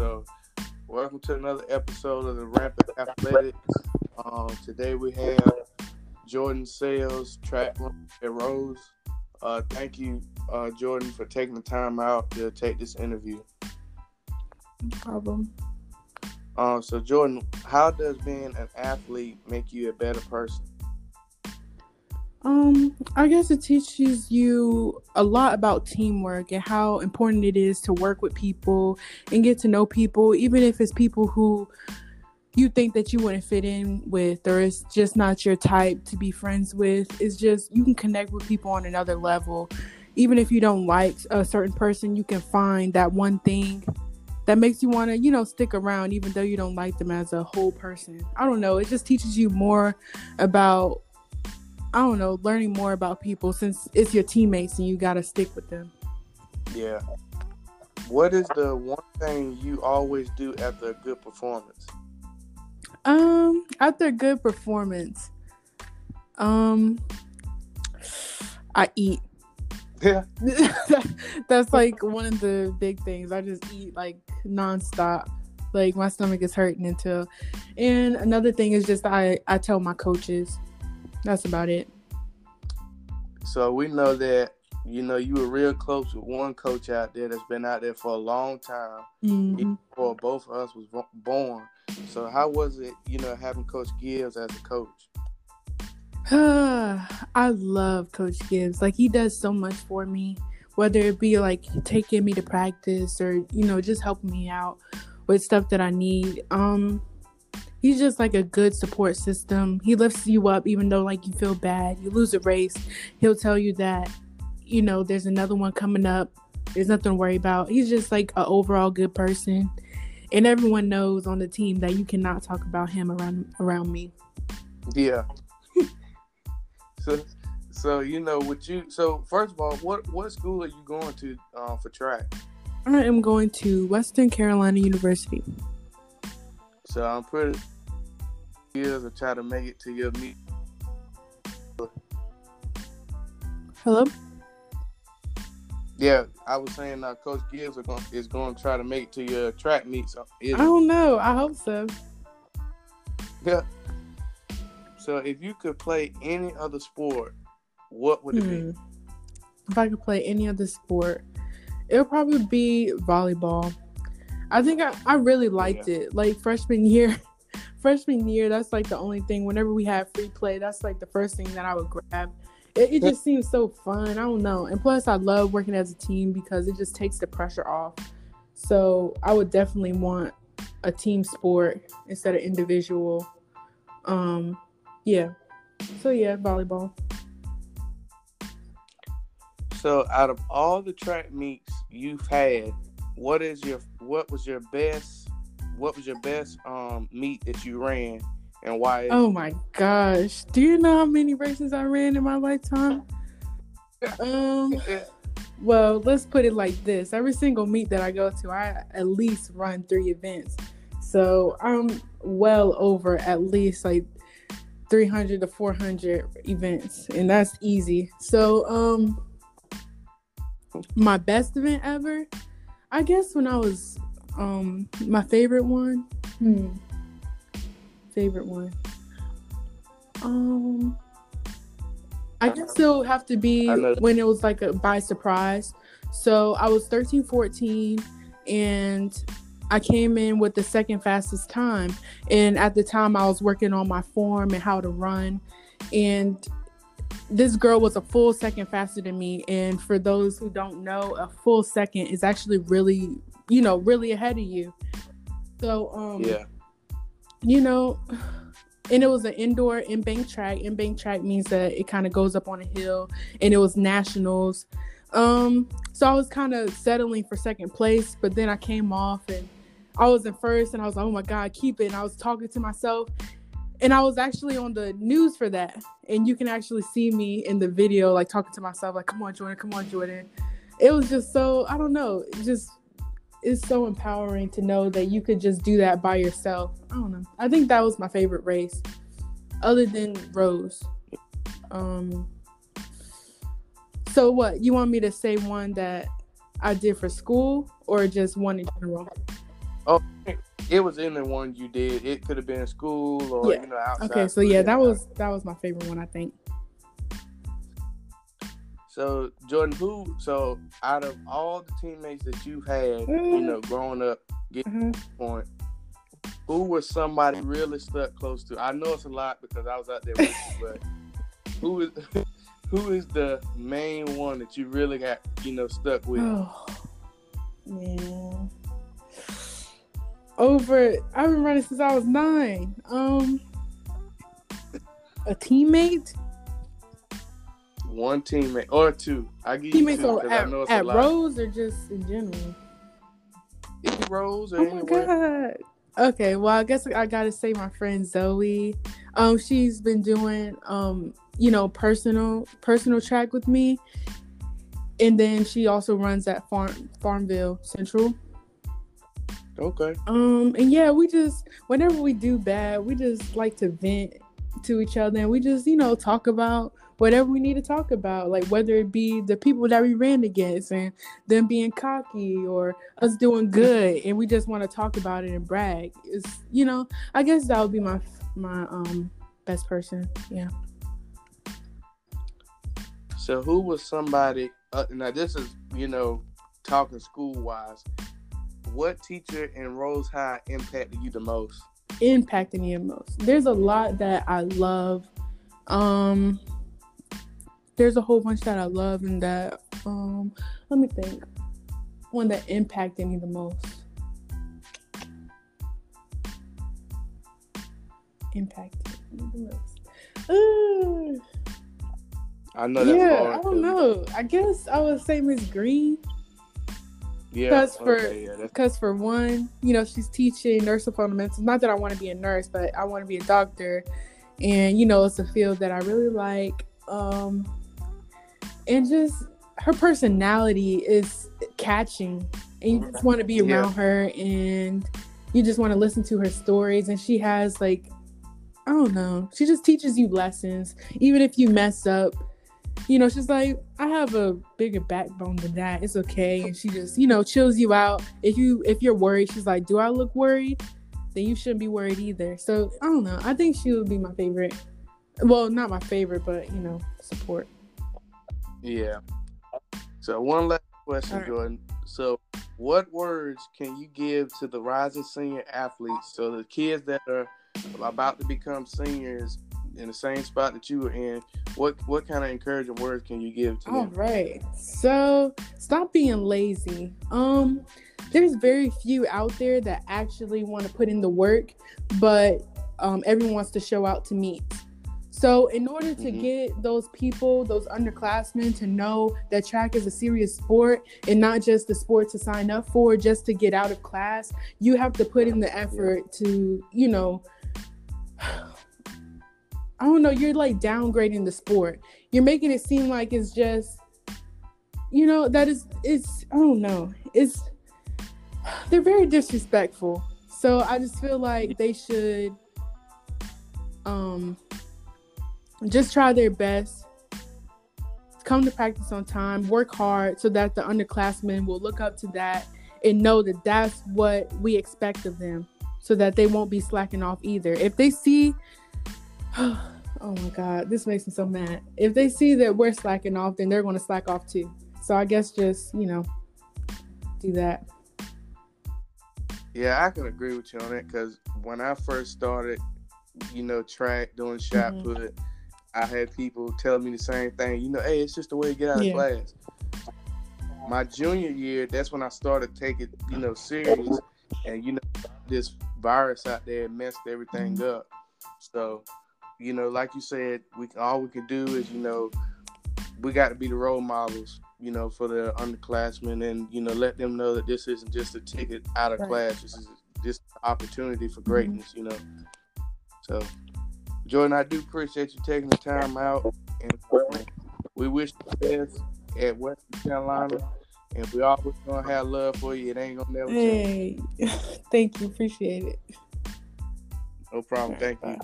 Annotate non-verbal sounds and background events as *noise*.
So, welcome to another episode of the Rampant Athletics. Um, today we have Jordan Sales, track at Rose. Uh, thank you, uh, Jordan, for taking the time out to take this interview. No problem. Uh, so, Jordan, how does being an athlete make you a better person? Um, I guess it teaches you a lot about teamwork and how important it is to work with people and get to know people, even if it's people who you think that you wouldn't fit in with or it's just not your type to be friends with. It's just you can connect with people on another level. Even if you don't like a certain person, you can find that one thing that makes you want to, you know, stick around even though you don't like them as a whole person. I don't know. It just teaches you more about I don't know, learning more about people since it's your teammates and you got to stick with them. Yeah. What is the one thing you always do after a good performance? Um, after a good performance, um, I eat. Yeah. *laughs* That's like one of the big things. I just eat like nonstop. Like my stomach is hurting until. And another thing is just I I tell my coaches that's about it. So we know that you know you were real close with one coach out there that's been out there for a long time mm-hmm. before both of us was born. So how was it, you know, having Coach Gibbs as a coach? *sighs* I love Coach Gibbs. Like he does so much for me, whether it be like taking me to practice or you know just helping me out with stuff that I need. Um, he's just like a good support system. He lifts you up even though like you feel bad. You lose a race, he'll tell you that you know there's another one coming up. There's nothing to worry about. He's just like an overall good person. And everyone knows on the team that you cannot talk about him around around me. Yeah. *laughs* so so you know what you so first of all, what what school are you going to uh, for track? I am going to Western Carolina University. So I'm pretty years to try to make it to your meet. Hello. Yeah, I was saying uh, Coach Gibbs is going, is going to try to make it to your track meets. So I don't know. I hope so. Yeah. So if you could play any other sport, what would it hmm. be? If I could play any other sport, it would probably be volleyball. I think I, I really liked yeah. it. Like freshman year, *laughs* freshman year, that's like the only thing. Whenever we had free play, that's like the first thing that I would grab. It, it just seems so fun. I don't know. And plus, I love working as a team because it just takes the pressure off. So I would definitely want a team sport instead of individual. Um, yeah. So yeah, volleyball. So out of all the track meets you've had, what is your what was your best what was your best um meet that you ran and why oh my gosh. Do you know how many races i ran in my lifetime? *laughs* Um *laughs* well let's put it like this. Every single meet that i go to i at least run three events. So i'm well over at least like 300 to 400 events and that's easy. So um my best event ever I guess when I was um my favorite one, hmm, favorite one. Um, I guess it'll have to be when it was like a by surprise. So I was 13, 14, and I came in with the second fastest time. And at the time, I was working on my form and how to run. And this girl was a full second faster than me and for those who don't know a full second is actually really you know really ahead of you. So um yeah. you know and it was an indoor in bank track. In bank track means that it kind of goes up on a hill and it was nationals. Um so i was kind of settling for second place but then i came off and i was in first and i was like oh my god keep it. And i was talking to myself and I was actually on the news for that. And you can actually see me in the video, like talking to myself, like, come on, Jordan, come on, Jordan. It was just so, I don't know, it just it's so empowering to know that you could just do that by yourself. I don't know. I think that was my favorite race, other than Rose. Um so what, you want me to say one that I did for school or just one in general? Oh, it was in the one you did. It could have been school or Yeah. you know outside. Okay, so yeah, that was that was my favorite one, I think. So Jordan, who? So out of all the teammates that you've had, you Mm. know, growing up, getting Mhm. to point, who was somebody really stuck close to? I know it's a lot because I was out there with you, but *laughs* who is *laughs* who is the main one that you really got, you know, stuck with? Oh man. Over I've been running since I was nine. Um a teammate? One teammate or two? I give you two or 'cause I at, know it's at. Rose or just in general? Can Rose or Oh my god. Okay, well I guess I gotta say my friend Zoe. Um she's been doing um, you know, personal personal track with me. And then she also runs at Farm Farmville Central. Okay. Um, and yeah, we just whenever we do bad, we just like to vent to each other and we just, you know, talk about whatever we need to talk about, like whether it be the people that we ran against and them being cocky or us doing good and we just want to talk about it and brag. It's you know, I guess that would be my my um best person. Yeah. So who was somebody? Uh, now this is you know talking school wise. What teacher in Rose High impacted you the most? Impacted me the most. There's a lot that I love. Um there's a whole bunch that I love and that um let me think. One that impacted me the most. Impacted me the most. Ooh, I know that's yeah, hard. I don't know. I guess I would say Miss Green. Yeah, 'Cause for- okay, yeah, Because for one, you know, she's teaching nursing fundamentals. Not that I want to be a nurse, but I want to be a doctor. And you know, it's a field that I really like. Um, and just her personality is catching, and you just want to be Yeah. around her, and you just want to listen to her stories. And she has like, I don't know, she just teaches you lessons, even if you mess up. You know, she's like, I have a bigger backbone than that. It's okay. And she just, you know, chills you out. If you if you're worried, she's like, Do I look worried? Then you shouldn't be worried either. So I don't know. I think she would be my favorite. Well, not my favorite, but you know, support. yeah. So one last question, right. Jordan. So, what words can you give to the rising senior athletes? So the kids that are about to become seniors in the same spot that you were in, what what kind of encouraging words can you give to All them? right. So stop being lazy. Um, there's very few out there that actually want to put in the work, but um, everyone wants to show out to meet. So in order to Mhm. get those people, those underclassmen, to know that track is a serious sport and not just the sport to sign up for, just to get out of class, you have to put in the effort to, you know. I don't know, you're like downgrading the sport. You're making it seem like it's just you know, that is it's I don't know. It's they're very disrespectful. So I just feel like they should um just try their best. Come to practice on time, work hard so that the underclassmen will look up to that and know that that's what we expect of them so that they won't be slacking off either. If they see *gasps* oh my god, this makes me so mad. If they see that we're slacking off, then they're going to slack off too. So I guess just, you know, do that. Yeah, I can agree with you on that because when I first started, you know, track doing shot Mhm. put, I had people telling me the same thing. You know, hey, it's just the way you get out of Yeah. class. My junior year, that's when I started taking, you know, serious, and you know, this virus out there messed everything Mm-hmm. up. So, you know, like you said, we all we can do is, you know, we got to be the role models, you know, for the underclassmen, and you know, let them know that this isn't just a ticket out of Right. class. This is just an opportunity for mm-hmm. greatness, you know. So, Jordan, I do appreciate you taking the time out, and we wish you the best at Western Carolina, and we always gonna have love for you. It ain't gonna never change. Hey, *laughs* thank you. Appreciate it. No problem. Thank you.